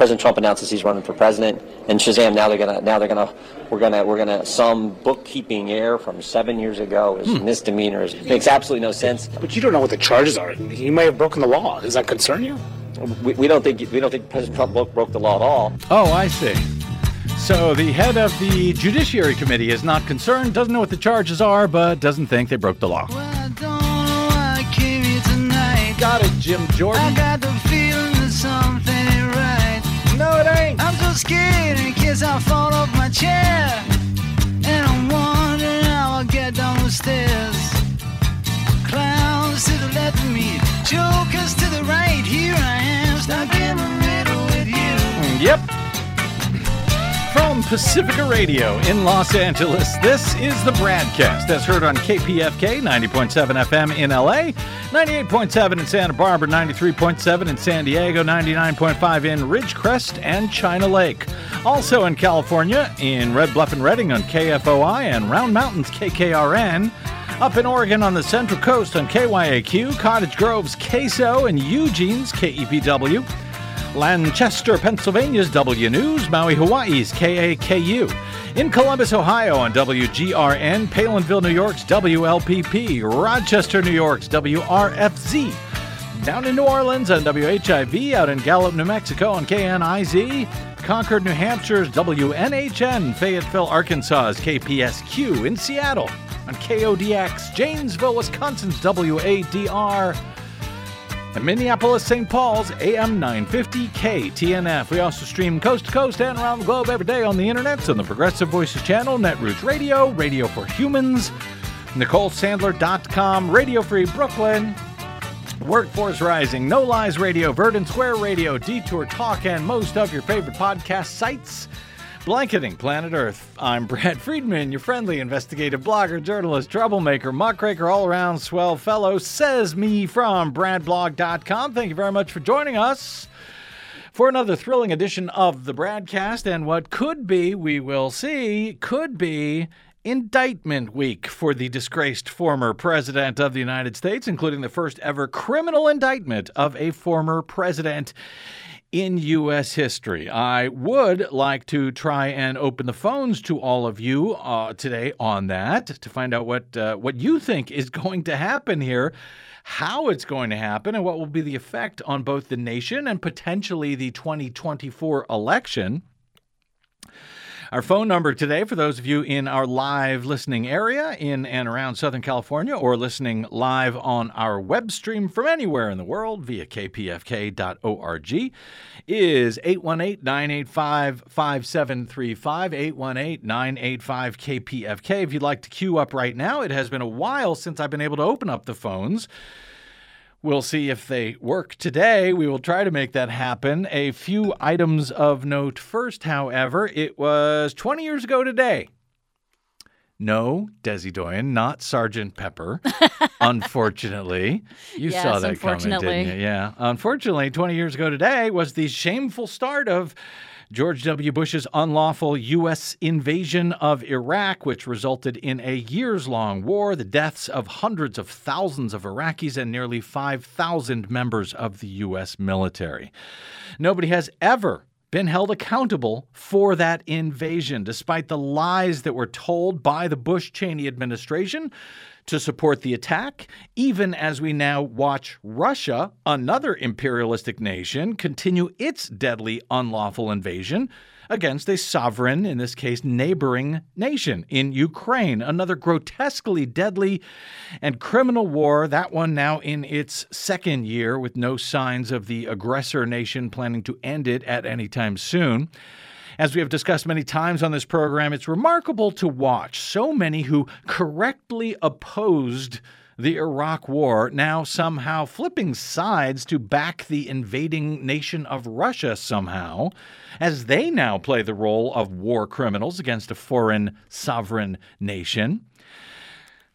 President Trump announces he's running for president, and Shazam! Now they're gonna now they're gonna we're gonna we're gonna some bookkeeping error from seven years ago is Hmm. misdemeanors. Makes absolutely no sense. But you don't know what the charges are. You may have broken the law. Does that concern you? We, we don't think we don't think President Trump broke, broke the law at all. Oh, I see. So the head of the Judiciary Committee is not concerned, doesn't know what the charges are, but doesn't think they broke the law. Got it, Jim Jordan. I got the feeling that something ain't right. No, it ain't. I'm so scared in case I fall off my chair. And I'm wondering how I'll get down the stairs. Clowns to the left of me, jokers to the right. Here I am, stuck in the middle with you. Yep. From Pacifica Radio in Los Angeles, this is the BradCast that's heard on KPFK 90.7 FM in LA, 98.7 in Santa Barbara, 93.7 in San Diego, 99.5 in Ridgecrest and China Lake. Also in California, in Red Bluff and Redding on KFOI and Round Mountains KKRN. Up in Oregon on the Central Coast on KYAQ, Cottage Grove's KSO, and Eugene's KEPW. Lancaster, Pennsylvania's W News, Maui, Hawaii's KAKU. In Columbus, Ohio on WGRN, Palenville, New York's WLPP, Rochester, New York's WRFZ. Down in New Orleans on WHIV, out in Gallup, New Mexico on KNIZ, Concord, New Hampshire's WNHN, Fayetteville, Arkansas's KPSQ, in Seattle on KODX, Janesville, Wisconsin's WADR, and Minneapolis, St. Paul's, AM 950 KTNF. We also stream coast to coast and around the globe every day on the internet on the Progressive Voices channel, Netroots Radio, Radio for Humans, NicoleSandler.com, Radio Free Brooklyn, Workforce Rising, No Lies Radio, Verdant Square Radio, Detour Talk, and most of your favorite podcast sites. Blanketing Planet Earth. I'm Brad Friedman, your friendly investigative blogger, journalist, troublemaker, muckraker, all around swell fellow, says me from BradBlog.com. Thank you very much for joining us for another thrilling edition of the BradCast and what could be, we will see, could be indictment week for the disgraced former president of the United States, including the first ever criminal indictment of a former president in U.S. history. I would like to try and open the phones to all of you uh, today on that to find out what uh, what you think is going to happen here, how it's going to happen, and what will be the effect on both the nation and potentially the 2024 election. Our phone number today, for those of you in our live listening area in and around Southern California or listening live on our web stream from anywhere in the world via kpfk.org, is 818 985 5735. 818 985 KPFK. If you'd like to queue up right now, it has been a while since I've been able to open up the phones. We'll see if they work today. We will try to make that happen. A few items of note first, however. It was 20 years ago today. No, Desi Doyen, not Sergeant Pepper. unfortunately, you Yes, saw that coming, didn't you? Yeah. Unfortunately, 20 years ago today was the shameful start of George W. Bush's unlawful U.S. invasion of Iraq, which resulted in a years long war, the deaths of hundreds of thousands of Iraqis, and nearly 5,000 members of the U.S. military. Nobody has ever been held accountable for that invasion, despite the lies that were told by the Bush Cheney administration to support the attack, even as we now watch Russia, another imperialistic nation, continue its deadly unlawful invasion against a sovereign, in this case, neighboring nation in Ukraine. Another grotesquely deadly and criminal war, that one now in its second year with no signs of the aggressor nation planning to end it at any time soon. As we have discussed many times on this program, it's remarkable to watch so many who correctly opposed the Iraq War now somehow flipping sides to back the invading nation of Russia somehow, as they now play the role of war criminals against a foreign sovereign nation.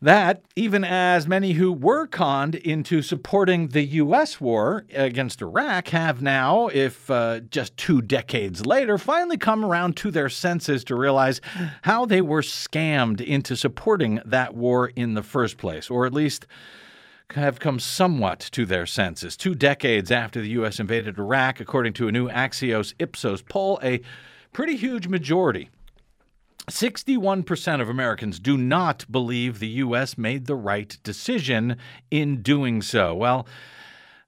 That, even as many who were conned into supporting the U.S. war against Iraq have now, if uh, just two decades later, finally come around to their senses to realize how they were scammed into supporting that war in the first place, or at least have come somewhat to their senses. Two decades after the U.S. invaded Iraq, according to a new Axios Ipsos poll, a pretty huge majority 61% of Americans do not believe the U.S. made the right decision in doing so. Well,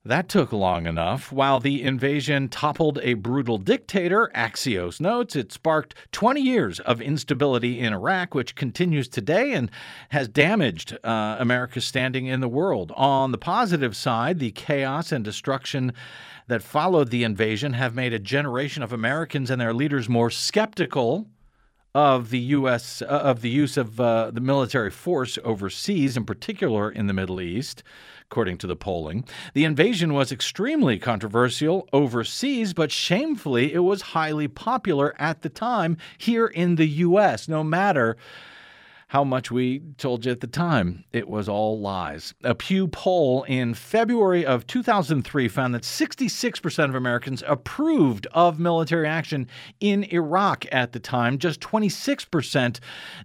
that took long enough. While the invasion toppled a brutal dictator, Axios notes it sparked 20 years of instability in Iraq, which continues today and has damaged uh, America's standing in the world. On the positive side, the chaos and destruction that followed the invasion have made a generation of Americans and their leaders more skeptical of the U.S. Uh, of the use of uh, the military force overseas, in particular in the Middle East, according to the polling. The invasion was extremely controversial overseas, but shamefully, it was highly popular at the time here in the U.S. No matter how much we told you at the time. It was all lies. A Pew poll in February of 2003 found that 66% of Americans approved of military action in Iraq at the time, just 26%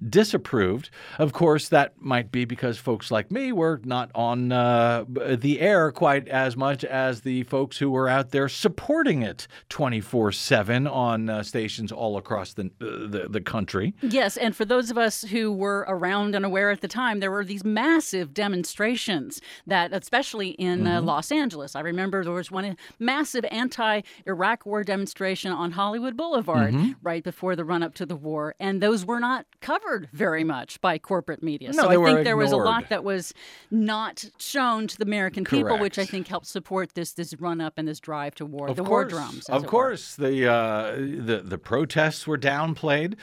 disapproved. Of course, that might be because folks like me were not on uh, the air quite as much as the folks who were out there supporting it 24 7 on uh, stations all across the, uh, the, the country. Yes, and for those of us who were around and aware at the time, there were these massive demonstrations that, especially in Mm-hmm. uh, Los Angeles, I remember there was one massive anti-Iraq war demonstration on Hollywood Boulevard Mm-hmm. right before the run-up to the war, and those were not covered very much by corporate media. No, so I were think there was a lot that was not shown to the American people, which I think helped support this this run-up and this drive to war, Of the war course, drums. Of were. course, the, uh, the the protests were downplayed.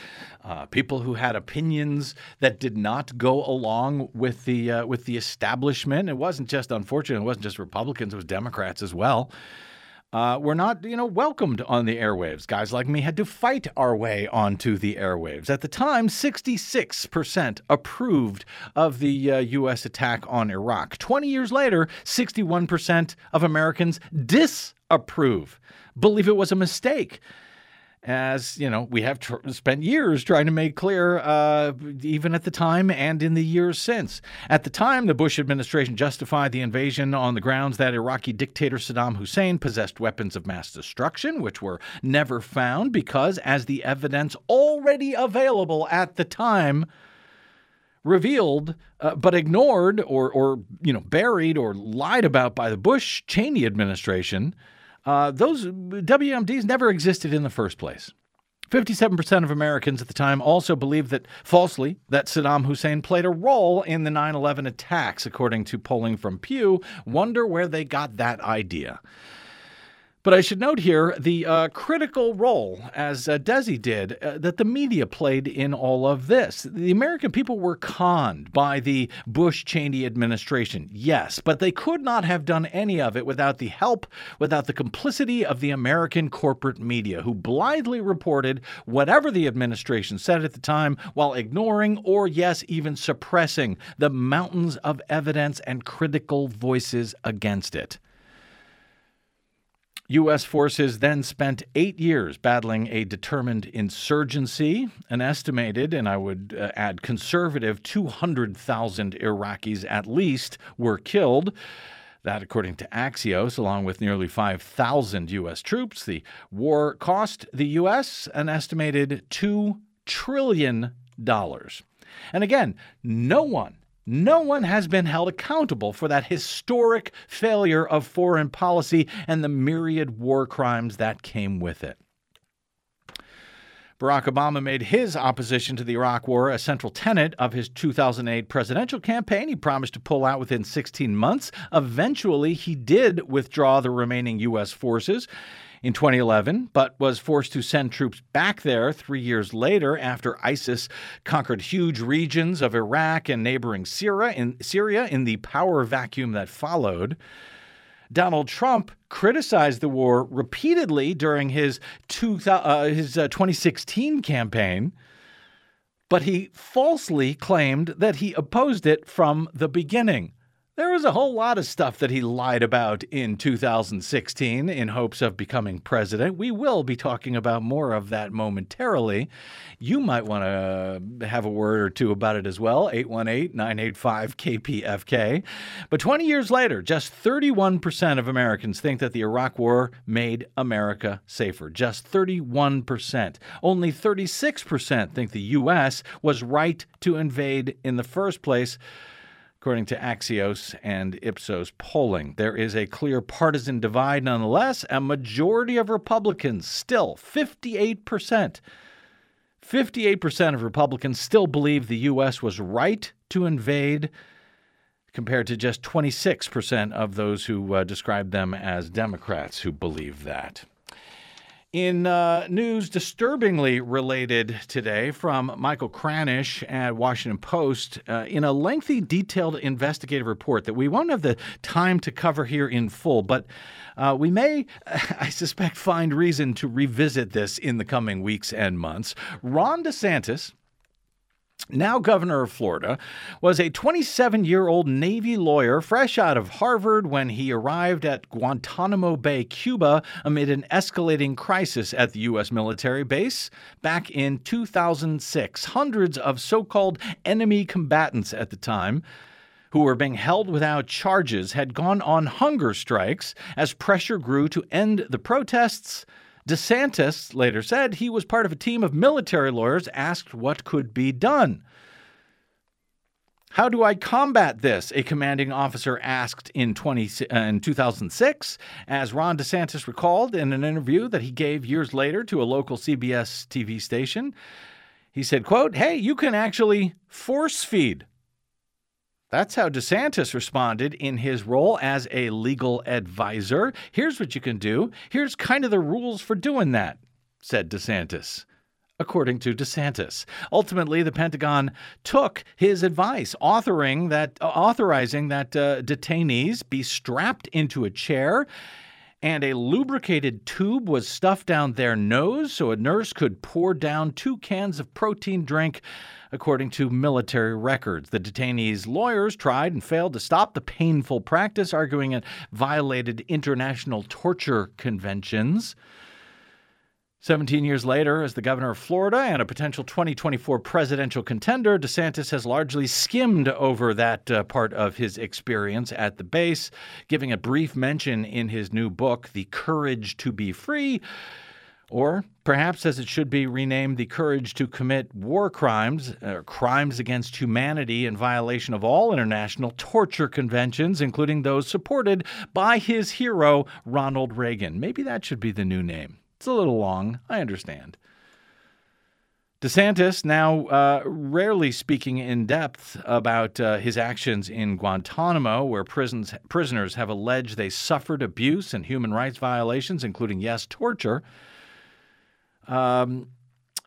Uh, people who had opinions that did not go along with the uh, with the establishment. It wasn't just unfortunate. It wasn't just Republicans. It was Democrats as well. Uh, were not, you know, welcomed on the airwaves. Guys like me had to fight our way onto the airwaves. At the time, 66% approved of the uh, U.S. attack on Iraq. 20 years later, 61% of Americans disapprove, believe it was a mistake. As you know, we have tr- spent years trying to make clear, uh, even at the time and in the years since. At the time, the Bush administration justified the invasion on the grounds that Iraqi dictator Saddam Hussein possessed weapons of mass destruction, which were never found because, as the evidence already available at the time revealed, uh, but ignored or, or you know buried or lied about by the Bush Cheney administration, uh, those WMDs never existed in the first place. 57% of Americans at the time also believed that falsely that Saddam Hussein played a role in the 9/11 attacks according to polling from Pew. Wonder where they got that idea. But I should note here the uh, critical role, as uh, Desi did, uh, that the media played in all of this. The American people were conned by the Bush Cheney administration, yes, but they could not have done any of it without the help, without the complicity of the American corporate media, who blithely reported whatever the administration said at the time while ignoring or, yes, even suppressing the mountains of evidence and critical voices against it. U.S. forces then spent eight years battling a determined insurgency. An estimated, and I would uh, add conservative, 200,000 Iraqis at least were killed. That, according to Axios, along with nearly 5,000 U.S. troops, the war cost the U.S. an estimated $2 trillion. And again, no one no one has been held accountable for that historic failure of foreign policy and the myriad war crimes that came with it. Barack Obama made his opposition to the Iraq War a central tenet of his 2008 presidential campaign. He promised to pull out within 16 months. Eventually, he did withdraw the remaining U.S. forces in 2011, but was forced to send troops back there three years later after ISIS conquered huge regions of Iraq and neighboring Syria in, Syria in the power vacuum that followed. Donald Trump criticized the war repeatedly during his, two, uh, his uh, 2016 campaign, but he falsely claimed that he opposed it from the beginning. There was a whole lot of stuff that he lied about in 2016 in hopes of becoming president. We will be talking about more of that momentarily. You might want to have a word or two about it as well. 818 985 KPFK. But 20 years later, just 31% of Americans think that the Iraq War made America safer. Just 31%. Only 36% think the U.S. was right to invade in the first place according to Axios and Ipsos polling. There is a clear partisan divide nonetheless. A majority of Republicans, still 58%, 58% of Republicans still believe the U.S. was right to invade, compared to just 26% of those who uh, describe them as Democrats who believe that. In uh, news disturbingly related today from Michael Kranish at Washington Post, uh, in a lengthy, detailed investigative report that we won't have the time to cover here in full, but uh, we may, I suspect, find reason to revisit this in the coming weeks and months. Ron DeSantis, now governor of Florida, was a 27 year old Navy lawyer fresh out of Harvard when he arrived at Guantanamo Bay, Cuba, amid an escalating crisis at the U.S. military base back in 2006. Hundreds of so called enemy combatants at the time who were being held without charges had gone on hunger strikes as pressure grew to end the protests. DeSantis later said he was part of a team of military lawyers asked what could be done. How do I combat this? A commanding officer asked in, 20, uh, in 2006, as Ron DeSantis recalled in an interview that he gave years later to a local CBS TV station. He said, quote, "Hey, you can actually force feed that's how DeSantis responded in his role as a legal advisor. Here's what you can do. Here's kind of the rules for doing that, said DeSantis. According to DeSantis, ultimately the Pentagon took his advice, authoring that, uh, authorizing that uh, detainees be strapped into a chair and a lubricated tube was stuffed down their nose so a nurse could pour down two cans of protein drink according to military records. The detainees' lawyers tried and failed to stop the painful practice, arguing it violated international torture conventions. 17 years later, as the governor of Florida and a potential 2024 presidential contender, DeSantis has largely skimmed over that uh, part of his experience at the base, giving a brief mention in his new book, The Courage to Be Free, or perhaps as it should be renamed, the courage to commit war crimes, or crimes against humanity in violation of all international torture conventions, including those supported by his hero, Ronald Reagan. Maybe that should be the new name. It's a little long, I understand. DeSantis now uh, rarely speaking in depth about uh, his actions in Guantanamo, where prisons, prisoners have alleged they suffered abuse and human rights violations, including, yes, torture. Um,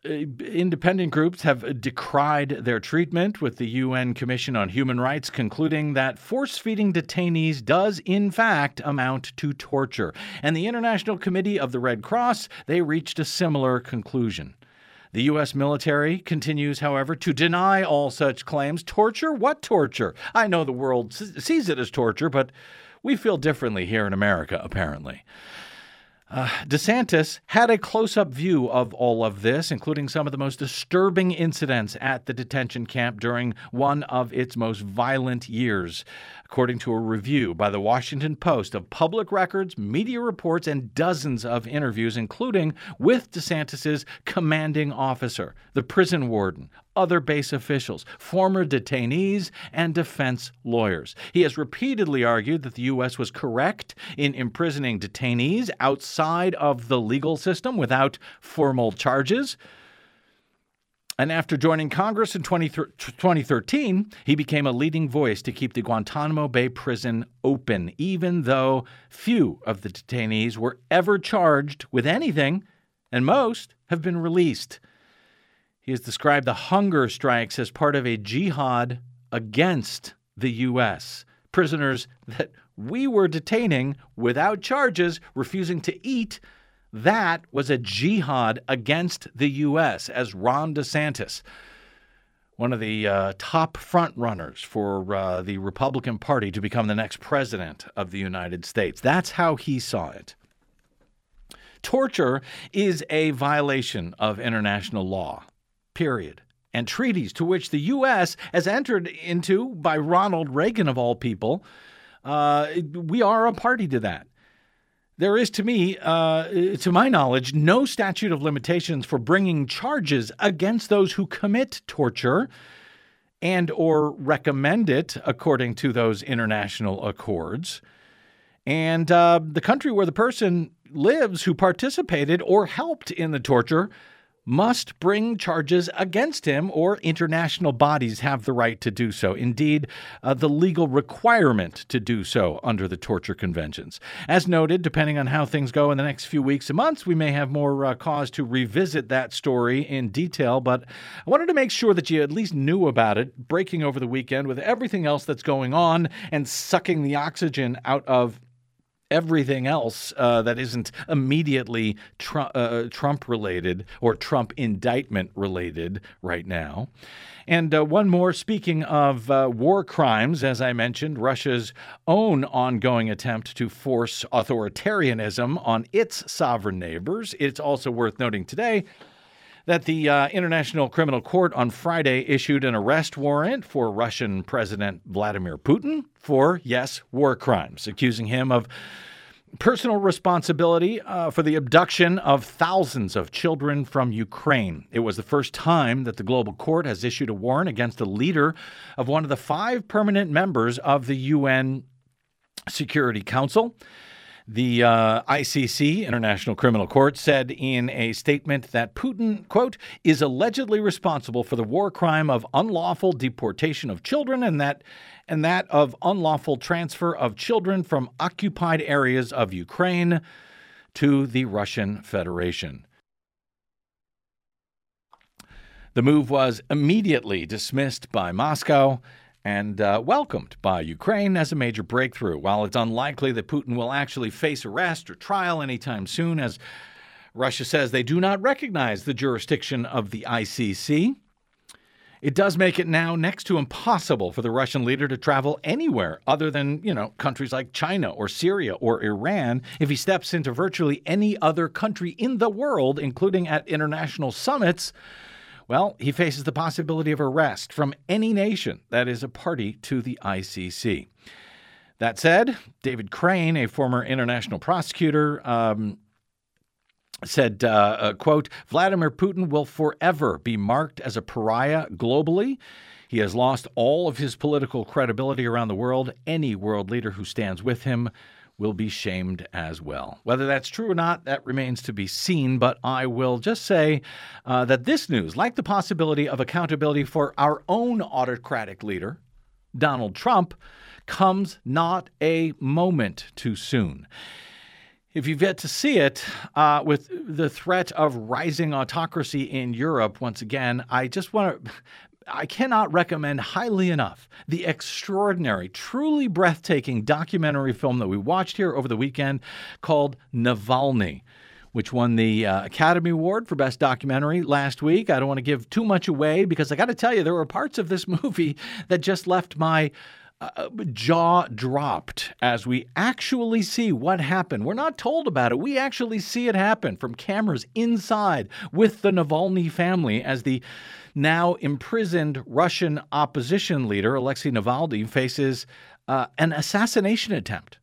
independent groups have decried their treatment, with the UN Commission on Human Rights concluding that force feeding detainees does, in fact, amount to torture. And the International Committee of the Red Cross, they reached a similar conclusion. The U.S. military continues, however, to deny all such claims. Torture? What torture? I know the world sees it as torture, but we feel differently here in America, apparently. Uh, DeSantis had a close up view of all of this, including some of the most disturbing incidents at the detention camp during one of its most violent years, according to a review by the Washington Post of public records, media reports, and dozens of interviews, including with DeSantis's commanding officer, the prison warden, other base officials, former detainees, and defense lawyers. He has repeatedly argued that the U.S. was correct in imprisoning detainees outside of the legal system without formal charges. And after joining Congress in 2013, he became a leading voice to keep the Guantanamo Bay prison open, even though few of the detainees were ever charged with anything, and most have been released. He has described the hunger strikes as part of a jihad against the U.S. Prisoners that we were detaining without charges, refusing to eat. That was a jihad against the U.S., as Ron DeSantis one of the uh, top frontrunners for uh, the Republican Party to become the next president of the United States. That's how he saw it. Torture is a violation of international law, period, and treaties to which the U.S. has entered into by Ronald Reagan, of all people. Uh, we are a party to that. There is, to me, uh, to my knowledge, no statute of limitations for bringing charges against those who commit torture and or recommend it according to those international accords. And uh, the country where the person lives who participated or helped in the torture must bring charges against him, or international bodies have the right to do so. Indeed, uh, the legal requirement to do so under the torture conventions. As noted, depending on how things go in the next few weeks and months, we may have more uh, cause to revisit that story in detail. But I wanted to make sure that you at least knew about it breaking over the weekend with everything else that's going on and sucking the oxygen out of everything else uh, that isn't immediately Trump, uh, Trump related or Trump indictment related right now. And uh, one more, speaking of uh, war crimes, as I mentioned, Russia's own ongoing attempt to force authoritarianism on its sovereign neighbors. It's also worth noting today that the uh, International Criminal Court on Friday issued an arrest warrant for Russian President Vladimir Putin for, yes, war crimes, accusing him of personal responsibility uh, for the abduction of thousands of children from Ukraine. It was the first time that the global court has issued a warrant against the leader of one of the five permanent members of the UN Security Council. The uh, ICC, International Criminal Court, said in a statement that Putin, quote, is allegedly responsible for the war crime of unlawful deportation of children and that and that of unlawful transfer of children from occupied areas of Ukraine to the Russian Federation. The move was immediately dismissed by Moscow and uh, welcomed by Ukraine as a major breakthrough. While it's unlikely that Putin will actually face arrest or trial anytime soon, as Russia says they do not recognize the jurisdiction of the ICC, it does make it now next to impossible for the Russian leader to travel anywhere other than, you know, countries like China or Syria or Iran if he steps into virtually any other country in the world, including at international summits well, he faces the possibility of arrest from any nation that is a party to the ICC. That said, David Crane, a former international prosecutor, um, said, uh, uh, quote, Vladimir Putin will forever be marked as a pariah globally. He has lost all of his political credibility around the world. Any world leader who stands with him will be shamed as well. Whether that's true or not, that remains to be seen, but I will just say uh, that this news, like the possibility of accountability for our own autocratic leader, Donald Trump, comes not a moment too soon. If you've yet to see it, uh, with the threat of rising autocracy in Europe, once again, I just want to I cannot recommend highly enough the extraordinary, truly breathtaking documentary film that we watched here over the weekend called Navalny which won the uh, Academy Award for Best Documentary last week. I don't want to give too much away because I got to tell you, there were parts of this movie that just left my uh, jaw dropped as we actually see what happened. We're not told about it. We actually see it happen from cameras inside with the Navalny family as the now imprisoned Russian opposition leader, Alexei Navalny, faces uh, an assassination attempt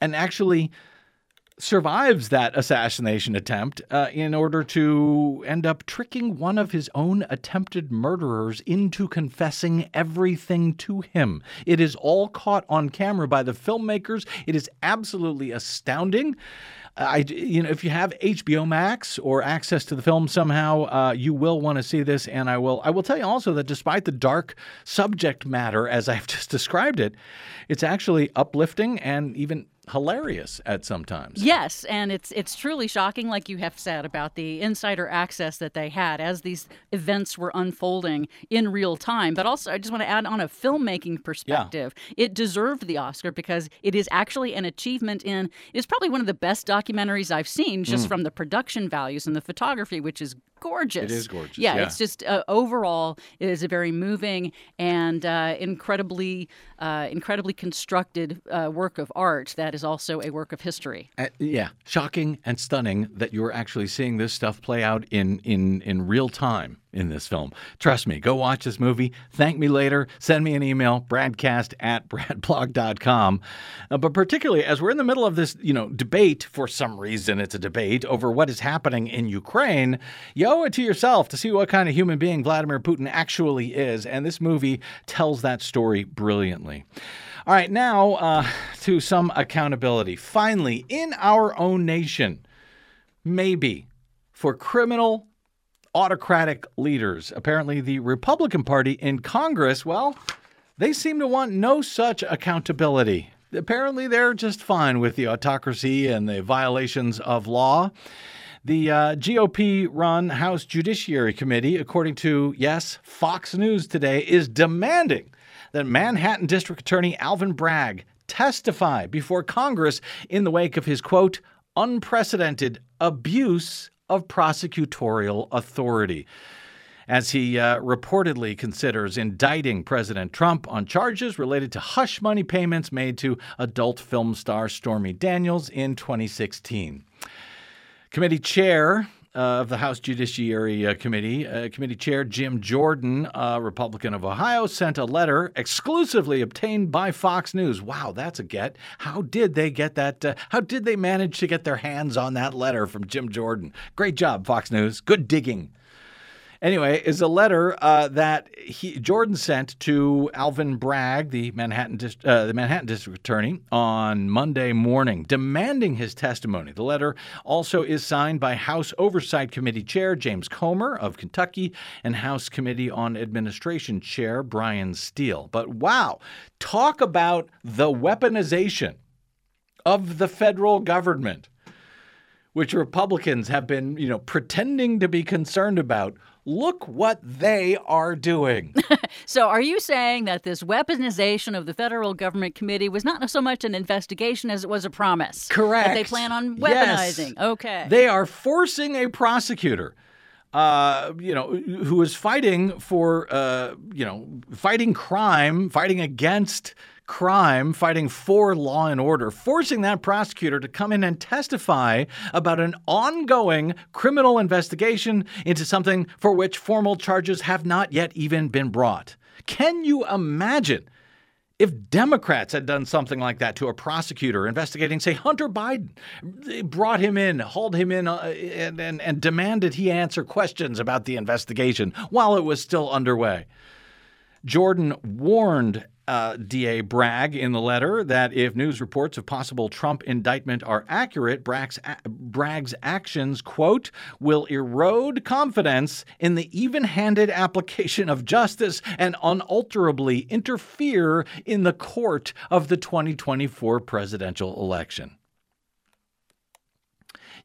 and actually survives that assassination attempt uh, in order to end up tricking one of his own attempted murderers into confessing everything to him. It is all caught on camera by the filmmakers. It is absolutely astounding. I, you know, if you have HBO Max or access to the film somehow, uh, you will want to see this. And I will, I will tell you also that despite the dark subject matter as I've just described it, it's actually uplifting and even hilarious at sometimes. Yes, and it's it's truly shocking, like you have said about the insider access that they had as these events were unfolding in real time. But also, I just want to add on a filmmaking perspective, yeah. it deserved the Oscar because it is actually an achievement in. It is probably one of the best documentaries I've seen, just mm. from the production values and the photography, which is gorgeous. It is gorgeous, Yeah, yeah. it's just uh, overall it is a very moving and uh, incredibly, uh, incredibly constructed uh, work of art that is also a work of history. Uh, yeah, shocking and stunning that you're actually seeing this stuff play out in in in real time in this film. Trust me, go watch this movie. Thank me later. Send me an email, bradcast at bradblog.com. Uh, but particularly as we're in the middle of this, you know, debate, for some reason it's a debate over what is happening in Ukraine, you owe it to yourself to see what kind of human being Vladimir Putin actually is. And this movie tells that story brilliantly. All right, now uh, to some accountability. Finally, in our own nation, maybe for criminal autocratic leaders. Apparently, the Republican Party in Congress, well, they seem to want no such accountability. Apparently, they're just fine with the autocracy and the violations of law. The uh, GOP run House Judiciary Committee, according to, yes, Fox News today, is demanding that Manhattan District Attorney Alvin Bragg testify before Congress in the wake of his, quote, unprecedented abuse of prosecutorial authority. As he uh, reportedly considers indicting President Trump on charges related to hush money payments made to adult film star Stormy Daniels in 2016. Committee chair uh, of the House Judiciary uh, Committee, uh, Committee Chair Jim Jordan, a Republican of Ohio, sent a letter exclusively obtained by Fox News. Wow, that's a get. How did they get that? Uh, how did they manage to get their hands on that letter from Jim Jordan? Great job, Fox News. Good digging. Anyway, is a letter uh, that he, Jordan sent to Alvin Bragg, the Manhattan, uh, the Manhattan District Attorney, on Monday morning, demanding his testimony. The letter also is signed by House Oversight Committee Chair James Comer of Kentucky and House Committee on Administration Chair Bryan Steil. But wow, talk about the weaponization of the federal government which Republicans have been, you know, pretending to be concerned about. Look what they are doing. So, are you saying that this weaponization of the federal government committee was not so much an investigation as it was a promise? Correct. That they plan on Yes. weaponizing. Okay. They are forcing a prosecutor, uh, you know, who is fighting for, uh, you know, fighting crime, fighting against crime, fighting for law and order, forcing that prosecutor to come in and testify about an ongoing criminal investigation into something for which formal charges have not yet even been brought. Can you imagine? If Democrats had done something like that to a prosecutor investigating, say, Hunter Biden, they brought him in, hauled him in, uh, and, and, and demanded he answer questions about the investigation while it was still underway. Jordan warned uh, DA Bragg in the letter that if news reports of possible Trump indictment are accurate, Bragg's, Bragg's actions, quote, will erode confidence in the even handed application of justice and unalterably interfere in the court of the 2024 presidential election.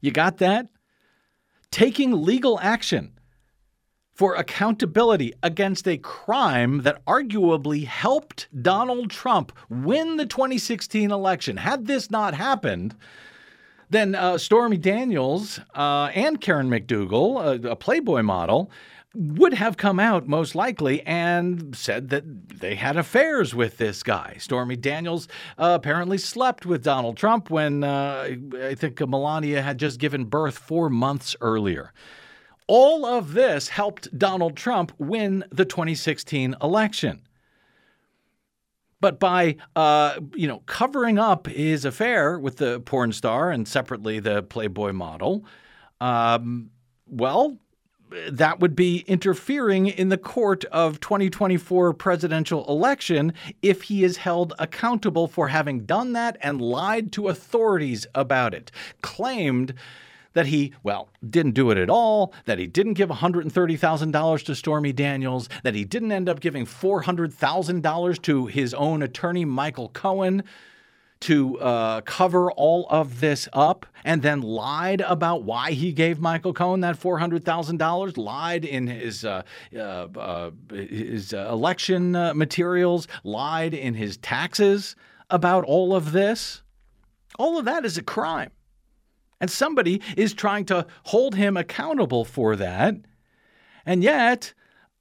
You got that? Taking legal action for accountability against a crime that arguably helped Donald Trump win the 2016 election. Had this not happened, then uh, Stormy Daniels uh, and Karen McDougal, a, a Playboy model, would have come out most likely and said that they had affairs with this guy. Stormy Daniels uh, apparently slept with Donald Trump when uh, I think Melania had just given birth four months earlier. All of this helped Donald Trump win the 2016 election. But by uh, you know covering up his affair with the porn star and separately the Playboy model, um, well, that would be interfering in the court of 2024 presidential election if he is held accountable for having done that and lied to authorities about it. Claimed that he, well, didn't do it at all, that he didn't give $130,000 to Stormy Daniels, that he didn't end up giving $400,000 to his own attorney, Michael Cohen, to uh, cover all of this up, and then lied about why he gave Michael Cohen that $400,000, lied in his, uh, uh, uh, his uh, election uh, materials, lied in his taxes about all of this. All of that is a crime. And somebody is trying to hold him accountable for that. And yet,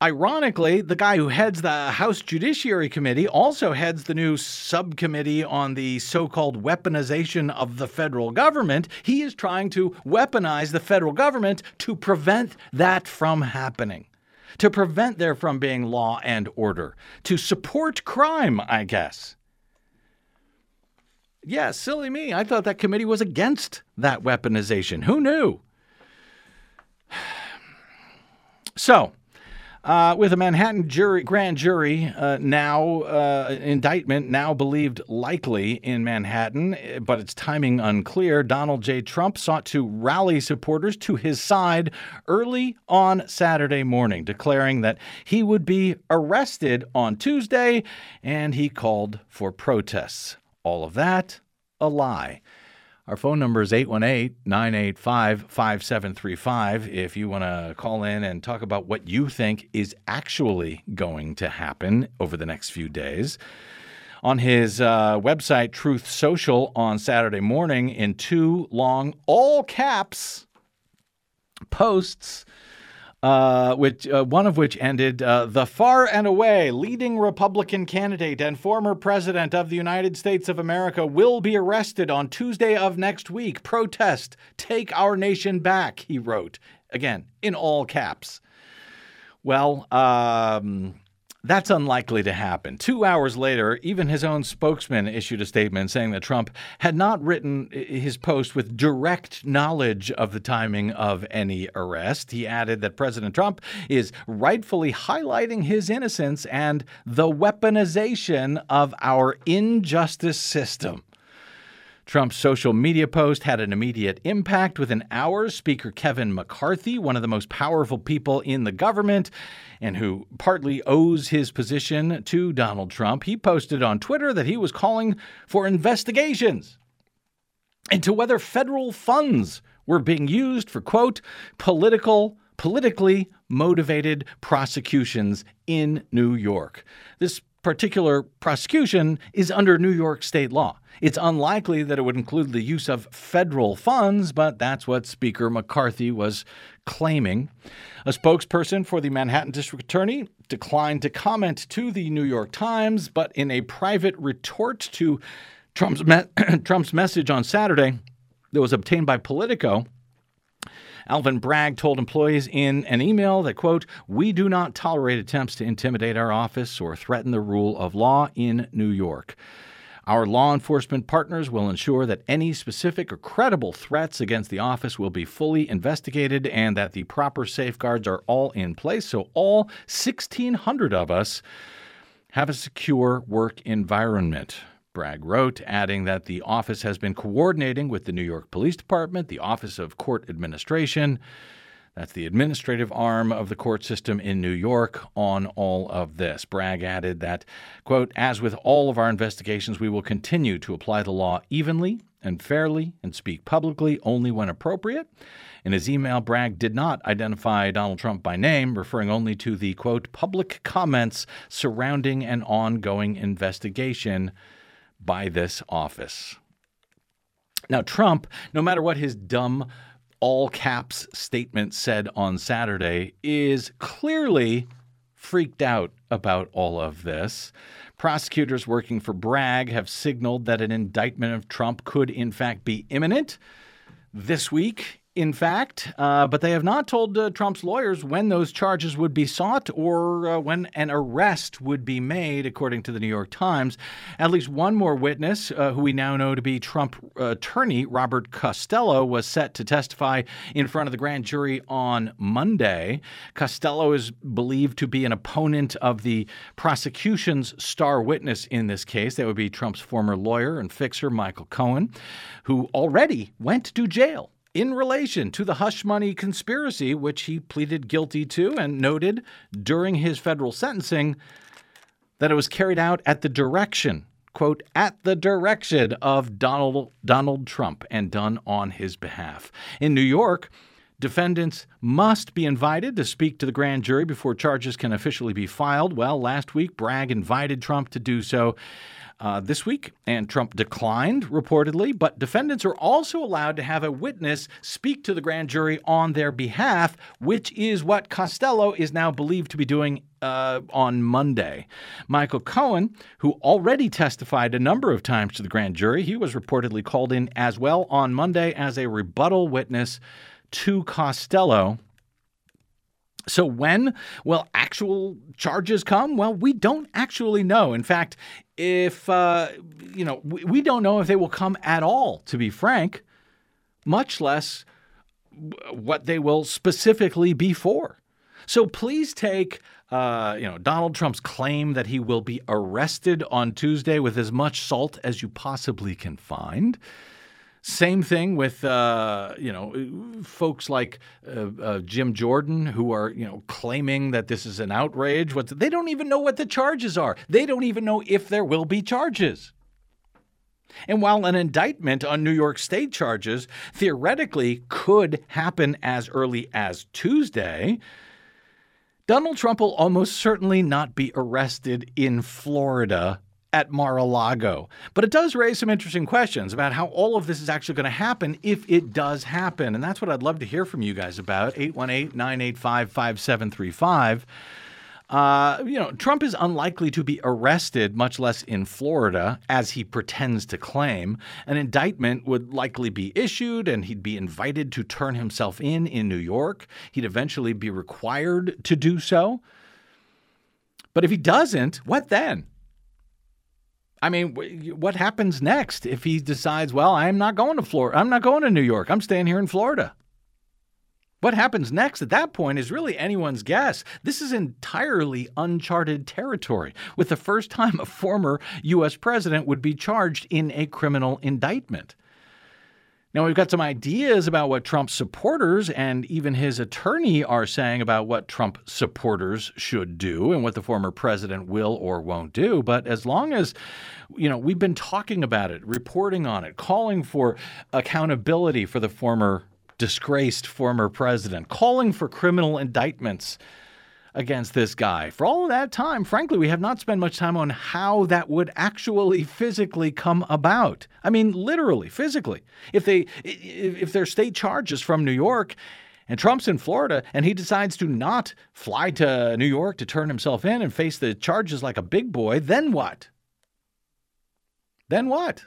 Ironically, the guy who heads the House Judiciary Committee also heads the new subcommittee on the so called weaponization of the federal government. He is trying to weaponize the federal government to prevent that from happening, to prevent there from being law and order, to support crime, I guess. Yeah, silly me. I thought that committee was against that weaponization. Who knew? So, uh, with a Manhattan jury, grand jury uh, now uh, indictment now believed likely in Manhattan, but its timing unclear. Donald J. Trump sought to rally supporters to his side early on Saturday morning, declaring that he would be arrested on Tuesday, and he called for protests. All of that a lie. Our phone number is 818 985 5735 if you want to call in and talk about what you think is actually going to happen over the next few days. On his uh, website, Truth Social, on Saturday morning, in two long, all caps posts, uh, which uh, one of which ended uh, the far and away leading Republican candidate and former president of the United States of America will be arrested on Tuesday of next week. Protest, take our nation back, he wrote. Again, in all caps. Well, um, that's unlikely to happen. Two hours later, even his own spokesman issued a statement saying that Trump had not written his post with direct knowledge of the timing of any arrest. He added that President Trump is rightfully highlighting his innocence and the weaponization of our injustice system. Trump's social media post had an immediate impact. Within hours, Speaker Kevin McCarthy, one of the most powerful people in the government and who partly owes his position to Donald Trump, he posted on Twitter that he was calling for investigations into whether federal funds were being used for, quote, political politically motivated prosecutions in New York. This particular prosecution is under New York state law. It's unlikely that it would include the use of federal funds, but that's what Speaker McCarthy was claiming. A spokesperson for the Manhattan District Attorney declined to comment to the New York Times, but in a private retort to Trump's, me- Trump's message on Saturday that was obtained by Politico, Alvin Bragg told employees in an email that, quote, we do not tolerate attempts to intimidate our office or threaten the rule of law in New York. Our law enforcement partners will ensure that any specific or credible threats against the office will be fully investigated and that the proper safeguards are all in place so all 1,600 of us have a secure work environment. Bragg wrote, adding that the office has been coordinating with the New York Police Department, the Office of Court Administration, that's the administrative arm of the court system in New York on all of this. Bragg added that, quote, as with all of our investigations, we will continue to apply the law evenly and fairly and speak publicly only when appropriate. In his email, Bragg did not identify Donald Trump by name, referring only to the, quote, public comments surrounding an ongoing investigation by this office. Now, Trump, no matter what his dumb all caps statement said on Saturday, is clearly freaked out about all of this. Prosecutors working for Bragg have signaled that an indictment of Trump could, in fact, be imminent this week in fact, uh, but they have not told uh, Trump's lawyers when those charges would be sought or uh, when an arrest would be made, according to the New York Times. At least one more witness, uh, who we now know to be Trump attorney Robert Costello, was set to testify in front of the grand jury on Monday. Costello is believed to be an opponent of the prosecution's star witness in this case. That would be Trump's former lawyer and fixer, Michael Cohen, who already went to jail in relation to the hush money conspiracy, which he pleaded guilty to and noted during his federal sentencing that it was carried out at the direction, quote, at the direction of Donald, Donald Trump and done on his behalf. In New York, Defendants must be invited to speak to the grand jury before charges can officially be filed. Well, last week, Bragg invited Trump to do so. Uh, this week, and Trump declined, reportedly. But defendants are also allowed to have a witness speak to the grand jury on their behalf, which is what Costello is now believed to be doing uh, on Monday. Michael Cohen, who already testified a number of times to the grand jury, he was reportedly called in as well on Monday as a rebuttal witness to Costello. So, when will actual charges come? Well, we don't actually know. In fact, if, uh, you know, we, we don't know if they will come at all, to be frank, much less what they will specifically be for. So please take, uh, you know, Donald Trump's claim that he will be arrested on Tuesday with as much salt as you possibly can find. Same thing with uh, you know folks like uh, uh, Jim Jordan who are you know claiming that this is an outrage. What they don't even know what the charges are. They don't even know if there will be charges. And while an indictment on New York State charges theoretically could happen as early as Tuesday, Donald Trump will almost certainly not be arrested in Florida at Mar a Lago. But it does raise some interesting questions about how all of this is actually going to happen if it does happen. And that's what I'd love to hear from you guys about 818 985 5735. Uh, you know, Trump is unlikely to be arrested, much less in Florida, as he pretends to claim. An indictment would likely be issued, and he'd be invited to turn himself in in New York. He'd eventually be required to do so. But if he doesn't, what then? I mean, what happens next if he decides, well, I'm not going to Florida. I'm not going to New York. I'm staying here in Florida. What happens next at that point is really anyone's guess. This is entirely uncharted territory, with the first time a former U.S. president would be charged in a criminal indictment. Now, we've got some ideas about what Trump supporters and even his attorney are saying about what Trump supporters should do and what the former president will or won't do. But as long as, you know, we've been talking about it, reporting on it, calling for accountability for the former disgraced former president, calling for criminal indictments against this guy. For all of that time, frankly, we have not spent much time on how that would actually physically come about. I mean, literally, physically. If they if their state charges from New York and Trump's in Florida and he decides to not fly to New York to turn himself in and face the charges like a big boy, then what? Then what?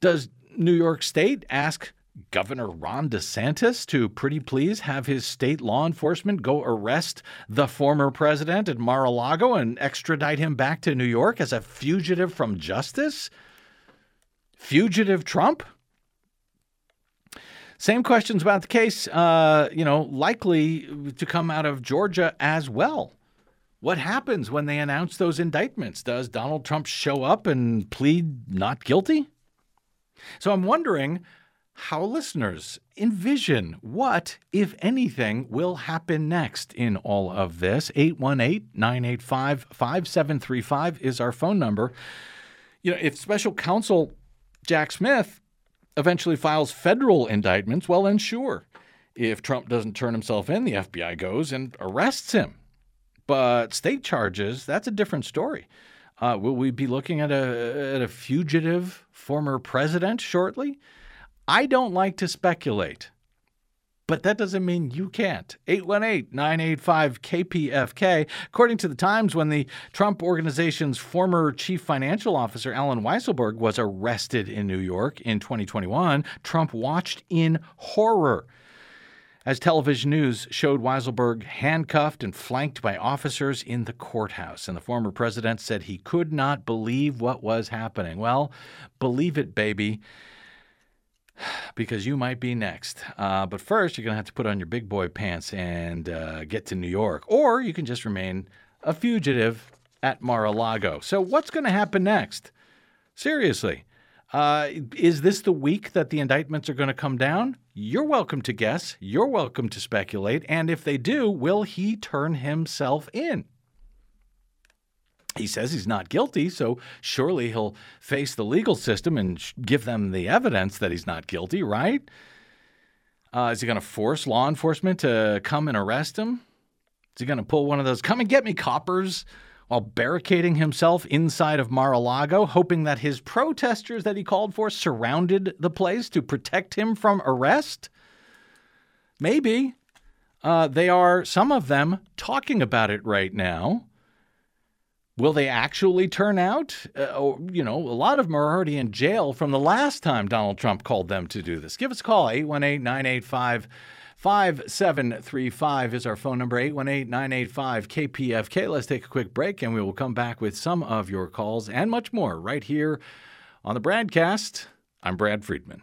Does New York State ask Governor Ron DeSantis to pretty please have his state law enforcement go arrest the former president at Mar a Lago and extradite him back to New York as a fugitive from justice? Fugitive Trump? Same questions about the case, uh, you know, likely to come out of Georgia as well. What happens when they announce those indictments? Does Donald Trump show up and plead not guilty? So I'm wondering how listeners envision what, if anything, will happen next in all of this. 818 985 5735 is our phone number. You know, if special counsel Jack Smith eventually files federal indictments, well, then sure. If Trump doesn't turn himself in, the FBI goes and arrests him. But state charges, that's a different story. Uh, will we be looking at a, at a fugitive former president shortly? I don't like to speculate, but that doesn't mean you can't. 818 985 KPFK. According to the Times, when the Trump organization's former chief financial officer, Allen Weisselberg, was arrested in New York in 2021, Trump watched in horror. As television news showed Weisselberg handcuffed and flanked by officers in the courthouse. And the former president said he could not believe what was happening. Well, believe it, baby because you might be next. Uh, but first, you're going to have to put on your big boy pants and uh, get to New York, or you can just remain a fugitive at Mar a Lago. So, what's going to happen next? Seriously. Uh, is this the week that the indictments are going to come down? You're welcome to guess. You're welcome to speculate. And if they do, will he turn himself in? He says he's not guilty, so surely he'll face the legal system and give them the evidence that he's not guilty, right? Uh, is he going to force law enforcement to come and arrest him? Is he going to pull one of those come and get me coppers while barricading himself inside of Mar a Lago, hoping that his protesters that he called for surrounded the place to protect him from arrest? Maybe. Uh, they are, some of them, talking about it right now. Will they actually turn out? Uh, or, you know, a lot of them are already in jail from the last time Donald Trump called them to do this. Give us a call, 818 985 5735 is our phone number, 818 985 KPFK. Let's take a quick break and we will come back with some of your calls and much more right here on the BradCast. I'm Brad Friedman.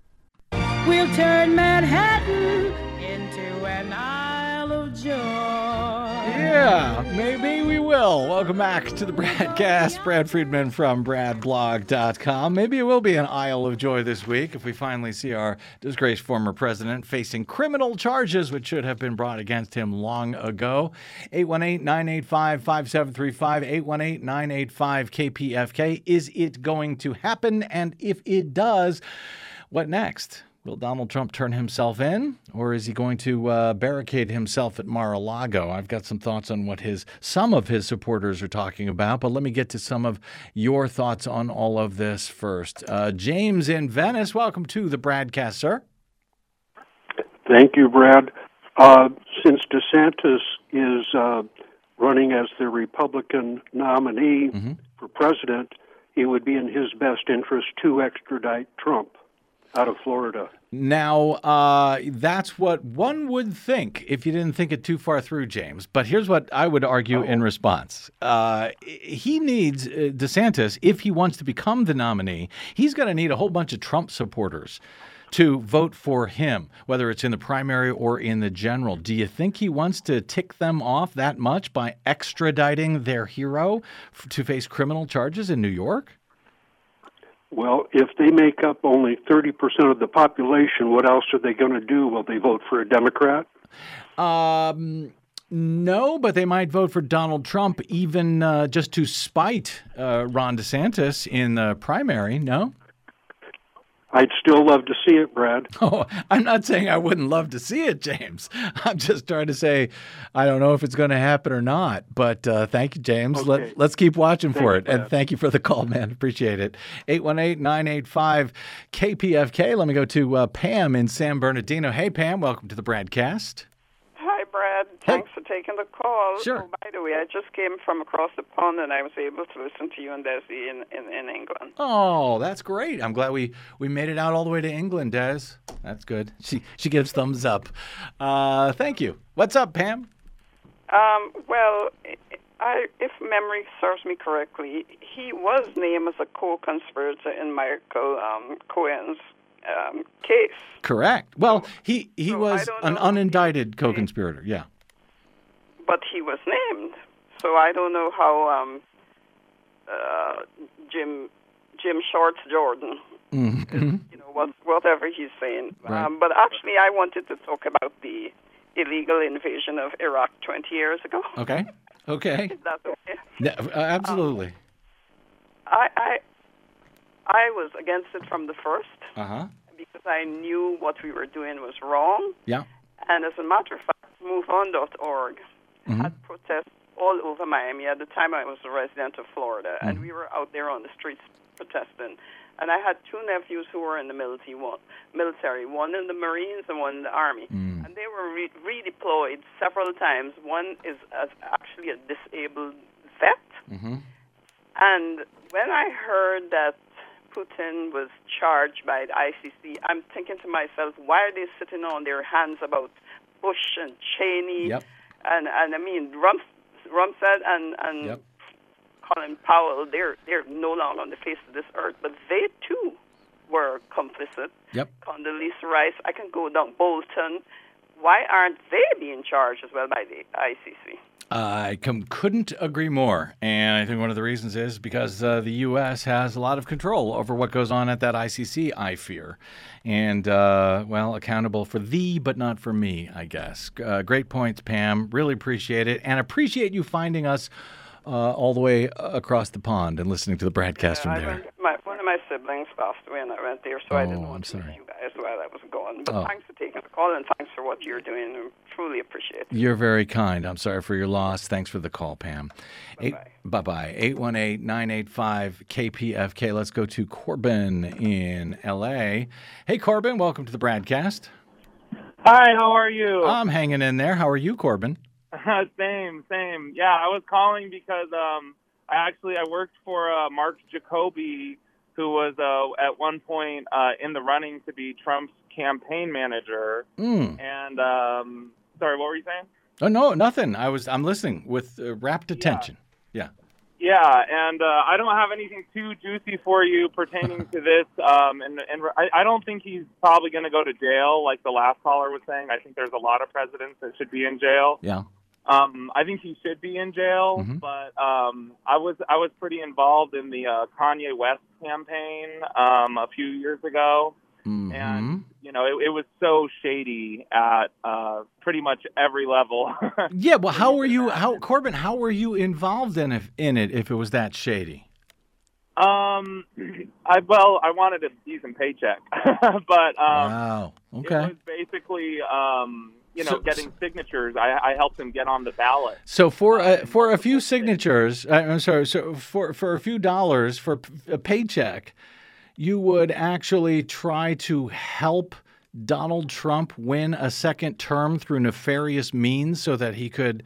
We'll turn Manhattan into an Isle of Joy. Yeah, maybe we will. Welcome back to the Bradcast. Brad Friedman from BradBlog.com. Maybe it will be an Isle of Joy this week if we finally see our disgraced former president facing criminal charges which should have been brought against him long ago. 818 985 5735, 818 985 KPFK. Is it going to happen? And if it does, what next? Will Donald Trump turn himself in, or is he going to uh, barricade himself at Mar-a-Lago? I've got some thoughts on what his some of his supporters are talking about, but let me get to some of your thoughts on all of this first. Uh, James in Venice, welcome to the BradCast, sir. Thank you, Brad. Uh, since DeSantis is uh, running as the Republican nominee Mm-hmm. for president, it would be in his best interest to extradite Trump out of Florida. Now, uh, that's what one would think if you didn't think it too far through, James. But here's what I would argue in response. Uh, he needs uh, DeSantis, if he wants to become the nominee, he's going to need a whole bunch of Trump supporters to vote for him, whether it's in the primary or in the general. Do you think he wants to tick them off that much by extraditing their hero f- to face criminal charges in New York? Well, if they make up only 30% of the population, what else are they going to do? Will they vote for a Democrat? Um, no, but they might vote for Donald Trump even uh, just to spite uh, Ron DeSantis in the primary. No? I'd still love to see it, Brad. Oh, I'm not saying I wouldn't love to see it, James. I'm just trying to say I don't know if it's going to happen or not. But uh, thank you, James. Okay. Let, let's keep watching for it. And thank you for the call, man. Appreciate it. 818 985 KPFK. Let me go to uh, Pam in San Bernardino. Hey, Pam. Welcome to the BradCast. Brad. Thanks for taking the call. Sure. Oh, by the way, I just came from across the pond and I was able to listen to you and Desi in, in, in England. Oh, that's great. I'm glad we, we made it out all the way to England, Des. That's good. She she gives thumbs up. Uh, thank you. What's up, Pam? Um, well, I, if memory serves me correctly, he was named as a co-conspirator in Michael um, Cohen's um, case. Correct. Well, he he So was an unindicted co-conspirator. Yeah. but he was named. So I don't know how um, uh, Jim Jim Shorts Jordan, Mhm. you know, what, whatever he's saying. Right. Um, but actually, I wanted to talk about the illegal invasion of Iraq 20 years ago. Okay. Okay. Is that okay? Yeah, absolutely. I, I I was against it from the first Uh huh. because I knew what we were doing was wrong. Yeah. And as a matter of fact, MoveOn.org mm-hmm. had protests all over Miami. At the time, I was a resident of Florida, and mm-hmm. we were out there on the streets protesting. And I had two nephews who were in the military, one, military, one in the Marines and one in the Army. Mm. And they were re- redeployed several times. One is as actually a disabled vet. Mm-hmm. And when I heard that Putin was charged by the ICC, I'm thinking to myself, why are they sitting on their hands about Bush and Cheney? Yep. And, and I mean, Rum, Rumsfeld and, and Yep. Colin Powell, they're, they're no longer on the face of this earth, but they too were complicit. Yep. Condoleezza Rice. I can go down Bolton. Why aren't they being charged as well by the ICC? I com- couldn't agree more. And I think one of the reasons is because uh, the U.S. has a lot of control over what goes on at that ICC, I fear. And, uh, well, accountable for thee, but not for me, I guess. Uh, great points, Pam. Really appreciate it. And appreciate you finding us uh, all the way across the pond and listening to the BradCast from there. my, of my siblings passed away, and I went there, so I didn't Oh, know I'm what to sorry. miss you guys while I was gone. But Oh. thanks for taking the call, and thanks for what you're doing. I truly appreciate it. You're very kind. I'm sorry for your loss. Thanks for the call, Pam. Bye bye. 818 985 KPFK. Let's go to Corbin in LA. Hey, Corbin, welcome to the BradCast. Hi, how are you? I'm hanging in there. How are you, Corbin? same, same. Yeah, I was calling because um, I actually I worked for uh, Mark Jacoby, who was uh, at one point uh, in the running to be Trump's campaign manager. Mm. And um, sorry, what were you saying? Oh no, nothing. I was. I'm listening with uh, rapt attention. Yeah. Yeah, and uh, I don't have anything too juicy for you pertaining to this. Um, and and I, I don't think he's probably going to go to jail, like the last caller was saying. I think there's a lot of presidents that should be in jail. Yeah. Um, I think he should be in jail, Mhm. but um, I was I was pretty involved in the uh, Kanye West campaign um, a few years ago, Mhm. and you know it, it was so shady at uh, pretty much every level. Yeah. Well, how were you? How Corbin? How were you involved in it? In it, if it was that shady? um, I well I wanted a decent paycheck, but um, wow. it was basically um, you know So- getting signatures. I, I helped him get on the ballot. So for a, for a few signatures, I'm sorry. So for for a few dollars for a paycheck, you would actually try to help Donald Trump win a second term through nefarious means, so that he could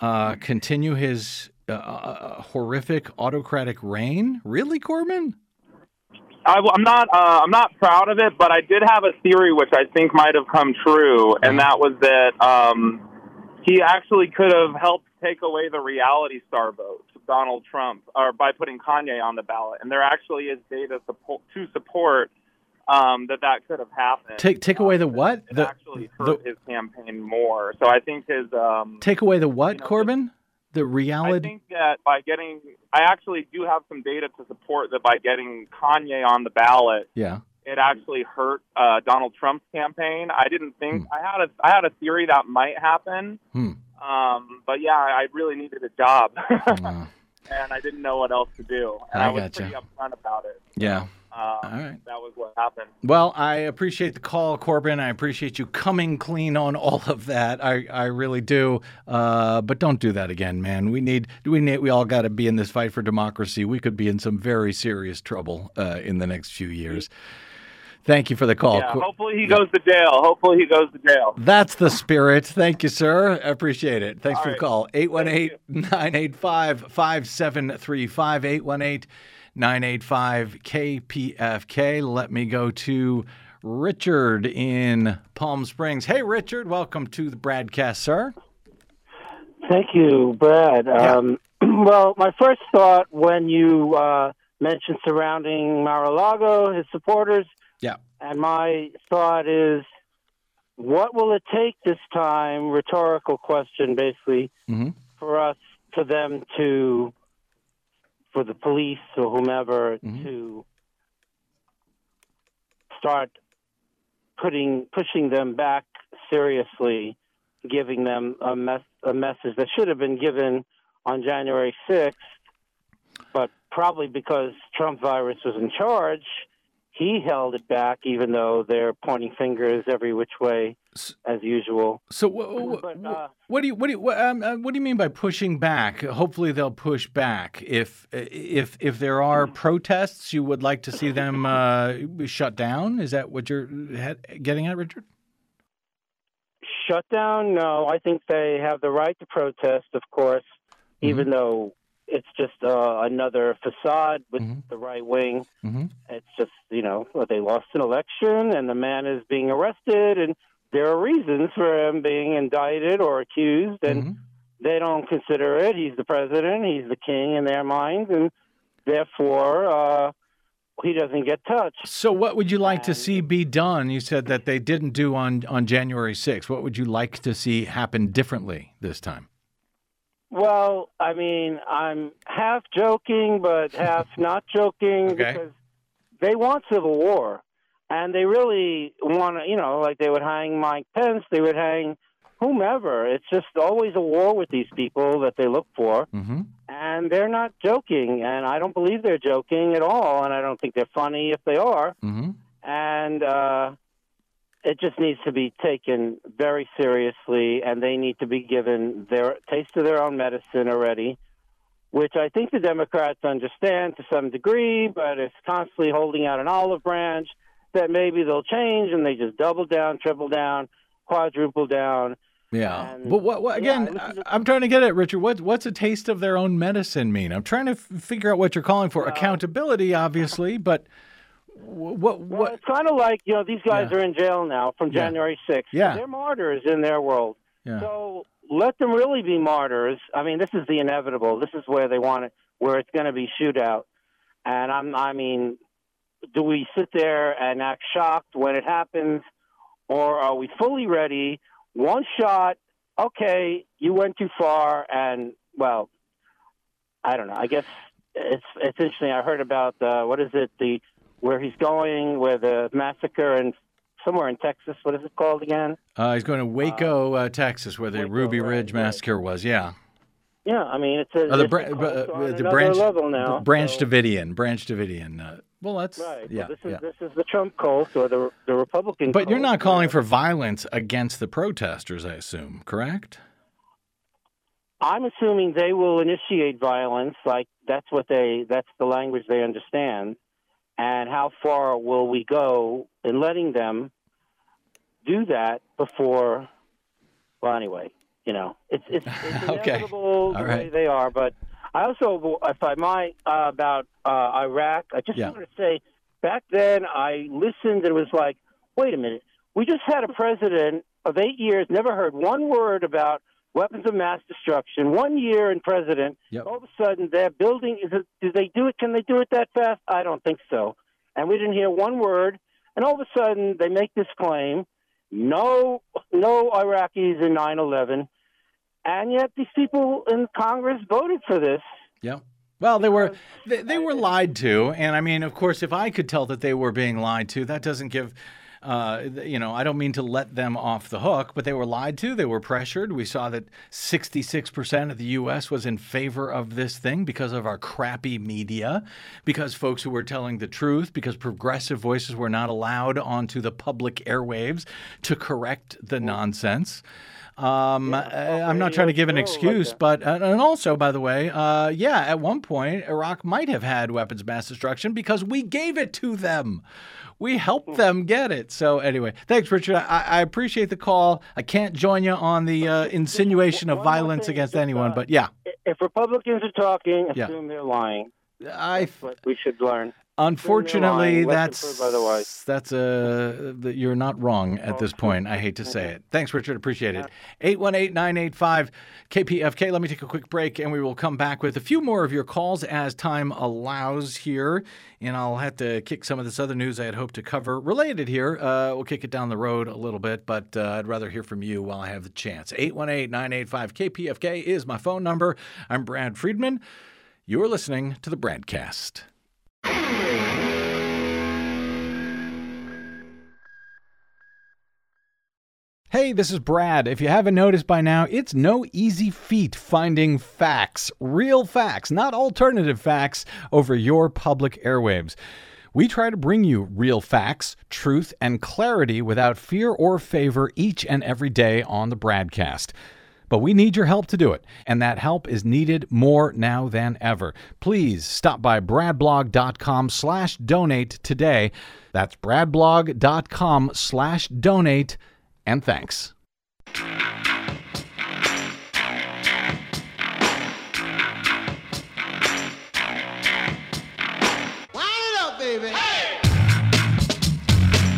uh, continue his uh, uh, horrific autocratic reign. Really, Corbin? I, am not. Uh, I'm not proud of it, but I did have a theory which I think might have come true, and that was that um, he actually could have helped take away the reality star vote, Donald Trump, or by putting Kanye on the ballot. And there actually is data support, to support um, that that could have happened. Take take away the what? It The, actually hurt his campaign more. So I think his. Um, take away the what, you know, Corbin? The I reality. I think that by getting, I actually do have some data to support that by getting Kanye on the ballot, yeah. it actually hurt uh, Donald Trump's campaign. I didn't think I had a I had a theory that might happen, Hmm. um, but yeah, I really needed a job, Uh, and I didn't know what else to do, and I I, was gotcha. pretty upfront about it. yeah. Um, All right. that was what happened. Well, I appreciate the call, Corbin. I appreciate you coming clean on all of that. I, I really do. Uh, but don't do that again, man. We need we need we all got to be in this fight for democracy. We could be in some very serious trouble uh, in the next few years. Thank you for the call. yeah, hopefully he goes to jail. Hopefully he goes to jail. That's the spirit. Thank you, sir. I appreciate it. Thanks All for the right. call. 818 985 5735. 818 985 KPFK. Let me go to Richard in Palm Springs. Hey, Richard. Welcome to the BradCast, sir. Thank you, Brad. Um, well, my first thought when you uh, mentioned surrounding Mar-a-Lago, his supporters, Yeah. and my thought is, what will it take this time? Rhetorical question, basically, Mm-hmm. for us, for them to, for the police or whomever mm-hmm. to start putting pushing them back seriously, giving them a mess a message that should have been given on January sixth, but probably because Trump virus was in charge, he held it back, even though they're pointing fingers every which way as usual. So, wh- wh- But, uh, what do you what do you what, um, uh, what do you mean by pushing back? Hopefully, they'll push back. If if if there are protests, you would like to see them uh, shut down. Is that what you're getting at, Richard? shut down? No, I think they have the right to protest, of course, even though it's just uh, another facade with the right wing. Mm-hmm. It's just, you know, they lost an election and the man is being arrested, and there are reasons for him being indicted or accused, and they don't consider it. He's the president, he's the king in their minds, and therefore, uh, he doesn't get touched. So, what would you like to see be done? You said that they didn't do on on January 6th. What would you like to see happen differently this time? Well, I mean, I'm half joking, but half not joking Okay. because they want civil war, and they really want to. You know, like they would hang Mike Pence, they would hang whomever. It's just always a war with these people that they look for, Mm-hmm. and they're not joking, and I don't believe they're joking at all, and I don't think they're funny if they are, Mm-hmm. and. uh it just needs to be taken very seriously, and they need to be given their taste of their own medicine already, which I think the Democrats understand to some degree, but it's constantly holding out an olive branch that maybe they'll change, and they just double down, triple down, quadruple down. Yeah. And- but what, what yeah, again? this I, is a- I'm trying to get at Richard. What what's a taste of their own medicine mean? I'm trying to f- figure out what you're calling for. Accountability, obviously, but wh- what Well, it's kind of like you know these guys Yeah. are in jail now from Yeah. January 6th. Yeah. they're martyrs in their world. Yeah. So let them really be martyrs. I mean, this is the inevitable. This is where they want it, where it's going to be shootout. And I'm, I mean, do we sit there and act shocked when it happens, or are we fully ready? One shot, okay, you went too far, and well, I don't know. I guess it's it's interesting. I heard about uh, what is it the where he's going, where the massacre and somewhere in Texas. What is it called again? Uh, he's going to Waco, uh, Texas, where the Waco, Ruby Ridge right. massacre was. Yeah. Yeah, I mean it's a, Oh, the bra- cult uh, the branch level now. Branch so- Davidian, Branch Davidian. Uh, well, that's Right. yeah. well, this is yeah. this is the Trump cult or the the Republican. But you're not calling for violence against the protesters, I assume, correct? I'm assuming they will initiate violence. Like that's what they that's the language they understand. And how far will we go in letting them do that before? Well, anyway, you know, it's it's, it's Okay. inevitable the All way they are. But I also, if I might, uh, about uh, Iraq, I just Yeah. wanted to say back then I listened and it was like, wait a minute, we just had a president of eight years, never heard one word about weapons of mass destruction. One year in president, Yep. all of a sudden they're building. Is it? Do they do it? Can they do it that fast? I don't think so. And we didn't hear one word. And all of a sudden they make this claim: no, no Iraqis in 9/11. And yet these people in Congress voted for this. Yeah. Well, they were they, they were lied to, and I mean, of course, if I could tell that they were being lied to, that doesn't give. Uh, you know, I don't mean to let them off the hook, but they were lied to. They were pressured. We saw that 66% of the U.S. was in favor of this thing because of our crappy media, because folks who were telling the truth, because progressive voices were not allowed onto the public airwaves to correct the nonsense. Um, uh, I'm not trying to give an radio, like excuse, but and also, by the way, uh, yeah, at one point Iraq might have had weapons of mass destruction because we gave it to them. We help them get it. So anyway, thanks, Richard. I, I appreciate the call. I can't join you on the uh, insinuation of violence against anyone, uh, but yeah, If Republicans are talking, Yeah. assume they're lying. I What we should learn. Unfortunately lying, let them that's otherwise. that's a that you're not wrong at this point. I hate to say it. Thanks, Richard. Appreciate it. 818-985 KPFK. Let me take a quick break, and we will come back with a few more of your calls as time allows here. And I'll have to kick some of this other news I had hoped to cover related here. Uh, we'll kick it down the road a little bit, but uh, I'd rather hear from you while I have the chance. 818-985 KPFK is my phone number. I'm Brad Friedman. You're listening to the Bradcast. Hey, this is Brad. If you haven't noticed by now, it's no easy feat finding facts, real facts, not alternative facts, over your public airwaves. We try to bring you real facts, truth, and clarity without fear or favor each and every day on the Bradcast. But we need your help to do it, and that help is needed more now than ever. Please stop by bradblog.com slash donate today. That's bradblog.com slash donate, and thanks.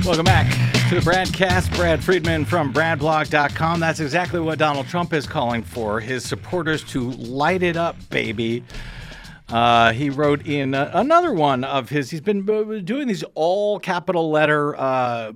Welcome back to the Bradcast. Brad Friedman from BradBlog.com. That's exactly what Donald Trump is calling for his supporters to light it up, baby. Uh, he wrote in uh, another one of his. He's been uh, doing these all capital letter. Uh,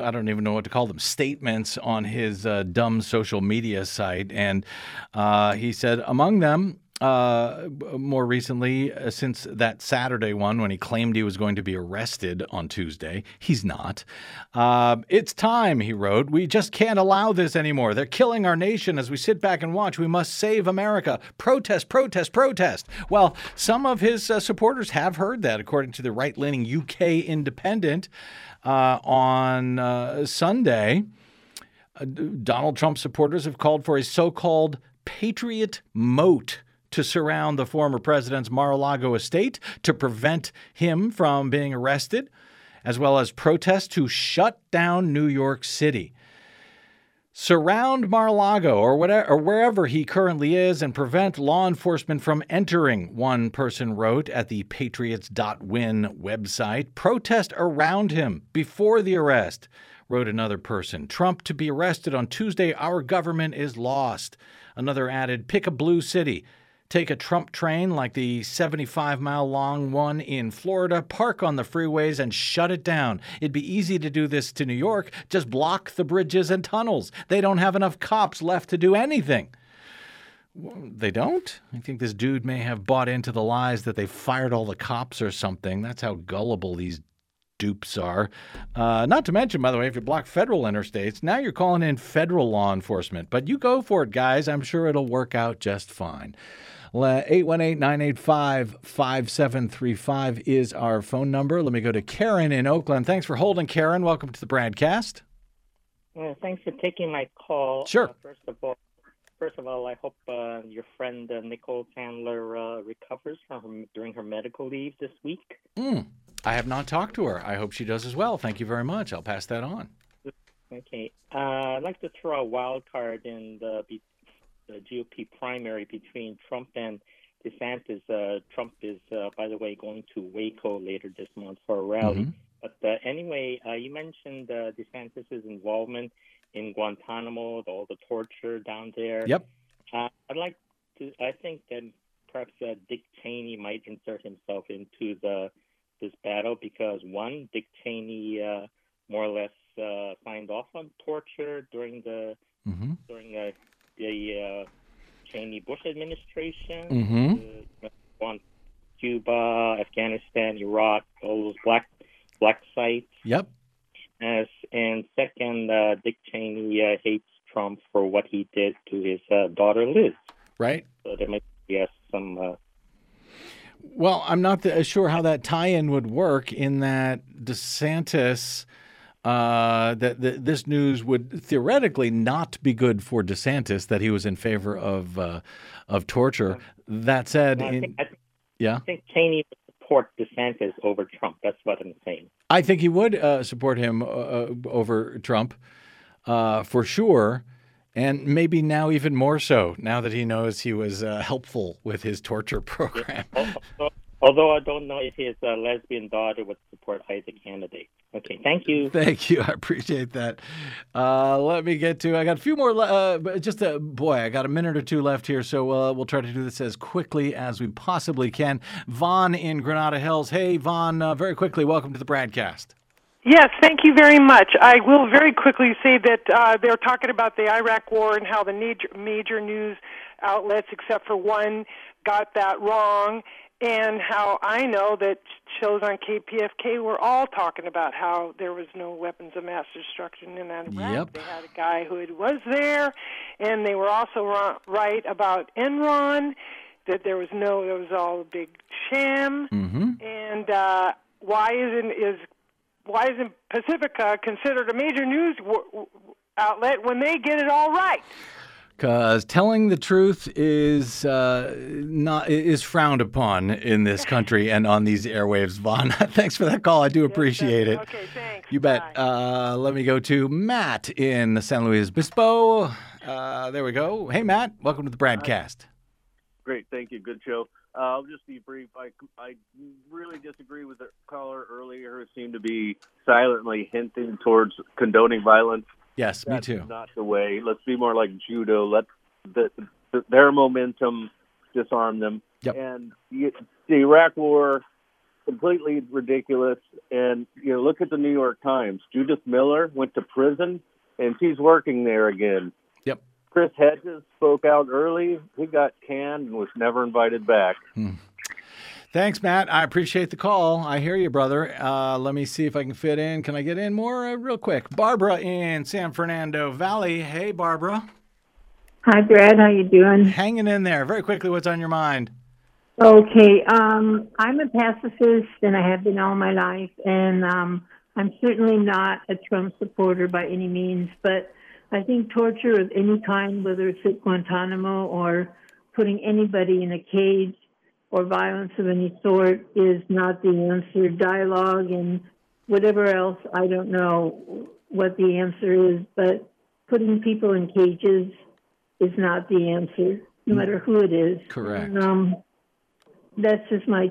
I don't even know what to call them. Statements on his uh, dumb social media site, and uh, he said among them uh, more recently, uh, since that Saturday one when he claimed he was going to be arrested on Tuesday. He's not. Uh, it's time, he wrote. We just can't allow this anymore. They're killing our nation as we sit back and watch. We must save America. Protest, protest, protest. Well, some of his uh, supporters have heard that, according to the right leaning UK Independent uh, on Sunday. Donald Trump supporters have called for a so called patriot moat to surround the former president's Mar a Lago estate to prevent him from being arrested, as well as protests to shut down New York City. Surround Mar a Lago or, whatever, or wherever he currently is and prevent law enforcement from entering, one person wrote at the patriots.win website. Protest around him before the arrest, wrote another person. Trump to be arrested on Tuesday. Our government is lost. Another added, pick a blue city take a Trump train like the 75 mile long one in Florida, park on the freeways, and shut it down. It'd be easy to do this to New York. Just block the bridges and tunnels. They don't have enough cops left to do anything. They don't? I think this dude may have bought into the lies that they fired all the cops or something. That's how gullible these dupes are. Uh, not to mention, by the way, if you block federal interstates, now you're calling in federal law enforcement. But you go for it, guys. I'm sure it'll work out just fine. 818 985 5735 is our phone number. Let me go to Karen in Oakland. Thanks for holding, Karen. Welcome to the BradCast. Well, thanks for taking my call. Sure. Uh, first of all, first of all, I hope uh, your friend uh, Nicole Sandler uh, recovers from her, during her medical leave this week. Mm. I have not talked to her. I hope she does as well. Thank you very much. I'll pass that on. Okay. Uh, I'd like to throw a wild card in the the GOP primary between Trump and DeSantis. Uh, Trump is, uh, by the way, going to Waco later this month for a rally. Mm-hmm. But uh, anyway, uh, you mentioned uh, DeSantis's involvement in Guantanamo, all the torture down there. Yep. Uh, I'd like to. I think that perhaps uh, Dick Cheney might insert himself into the this battle because one, Dick Cheney uh, more or less uh, signed off on torture during the mm-hmm. during uh, the uh, Cheney Bush administration, mm-hmm. uh, on Cuba, Afghanistan, Iraq, all those black black sites. Yep. As and second, uh, Dick Cheney uh, hates Trump for what he did to his uh, daughter Liz. Right. So there might be yes, some. Uh, well, I'm not the, sure how that tie-in would work. In that DeSantis uh, that, that, this news would theoretically not be good for DeSantis that he was in favor of uh, of torture. That said, I in, think, I think, yeah, I think Cheney would support DeSantis over Trump. That's what I'm saying. I think he would uh, support him uh, over Trump uh, for sure. And maybe now even more so, now that he knows he was uh, helpful with his torture program. Although, although I don't know if his lesbian daughter would support either candidate. Okay, thank you. Thank you. I appreciate that. Uh, let me get to. I got a few more. Uh, just a boy. I got a minute or two left here, so uh, we'll try to do this as quickly as we possibly can. Vaughn in Granada Hills. Hey, Vaughn. Uh, very quickly, welcome to the BradCast. Yes, thank you very much. I will very quickly say that uh, they're talking about the Iraq War and how the major, major news outlets, except for one, got that wrong and how I know that shows on KPFK were all talking about how there was no weapons of mass destruction in Iraq. Yep. They had a guy who was there, and they were also right about Enron that there was no, there was all a big sham. Mm-hmm. And uh, why isn't is why isn't Pacifica considered a major news w- outlet when they get it all right? Because telling the truth is uh, not is frowned upon in this country and on these airwaves. Vaughn, thanks for that call. I do appreciate it. Okay, thanks. You bet. Uh, let me go to Matt in San Luis Obispo. Uh, there we go. Hey, Matt. Welcome to the BradCast. Great, thank you. Good show. Uh, I'll just be brief. I, I really disagree with the caller earlier who seemed to be silently hinting towards condoning violence. Yes, That's me too. Not the way. Let's be more like judo. Let the, the, their momentum disarm them. Yep. And you, the Iraq War, completely ridiculous. And you know, look at the New York Times. Judith Miller went to prison, and she's working there again. Yep. Chris Hedges spoke out early. He got canned and was never invited back. Hmm. Thanks, Matt. I appreciate the call. I hear you, brother. Uh, let me see if I can fit in. Can I get in more uh, real quick? Barbara in San Fernando Valley. Hey, Barbara. Hi, Brad. How you doing? Hanging in there. Very quickly, what's on your mind? Okay. Um, I'm a pacifist, and I have been all my life, and um, I'm certainly not a Trump supporter by any means. But I think torture of any kind, whether it's at Guantanamo or putting anybody in a cage or violence of any sort, is not the answer. Dialogue and whatever else, I don't know what the answer is, but putting people in cages is not the answer, no matter who it is. Correct. And, um, that's just my.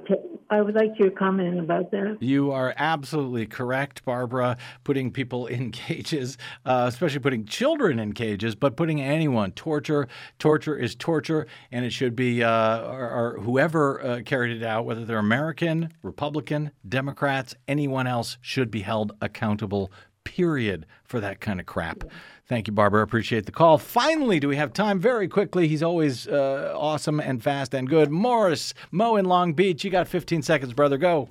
I would like your comment about that. You are absolutely correct, Barbara. Putting people in cages, uh, especially putting children in cages, but putting anyone torture. Torture is torture, and it should be uh, or, or whoever uh, carried it out, whether they're American, Republican, Democrats, anyone else, should be held accountable. Period for that kind of crap. Thank you, Barbara. Appreciate the call. Finally, do we have time? Very quickly. He's always uh, awesome and fast and good. Morris, Mo in Long Beach. You got 15 seconds, brother. Go.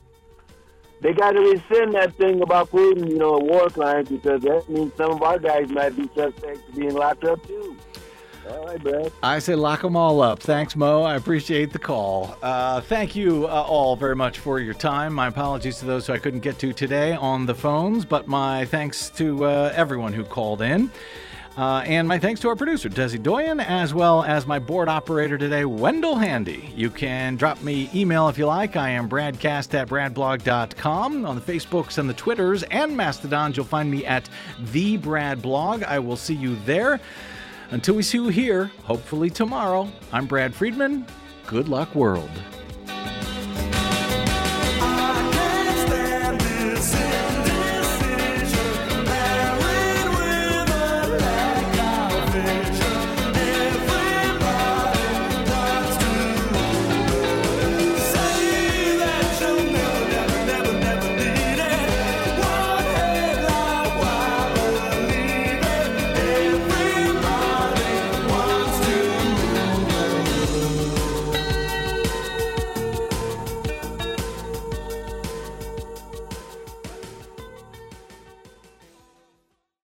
They got to rescind that thing about Putin, you know, a war crime, because that means some of our guys might be suspect to being locked up too. I say lock them all up. Thanks, Mo. I appreciate the call. Uh, thank you uh, all very much for your time. My apologies to those who I couldn't get to today on the phones, but my thanks to uh, everyone who called in. Uh, and my thanks to our producer, Desi Doyen, as well as my board operator today, Wendell Handy. You can drop me email if you like. I am bradcast at bradblog.com. On the Facebooks and the Twitters and Mastodons, you'll find me at the Brad Blog. I will see you there. Until we see you here, hopefully tomorrow, I'm Brad Friedman. Good luck, world.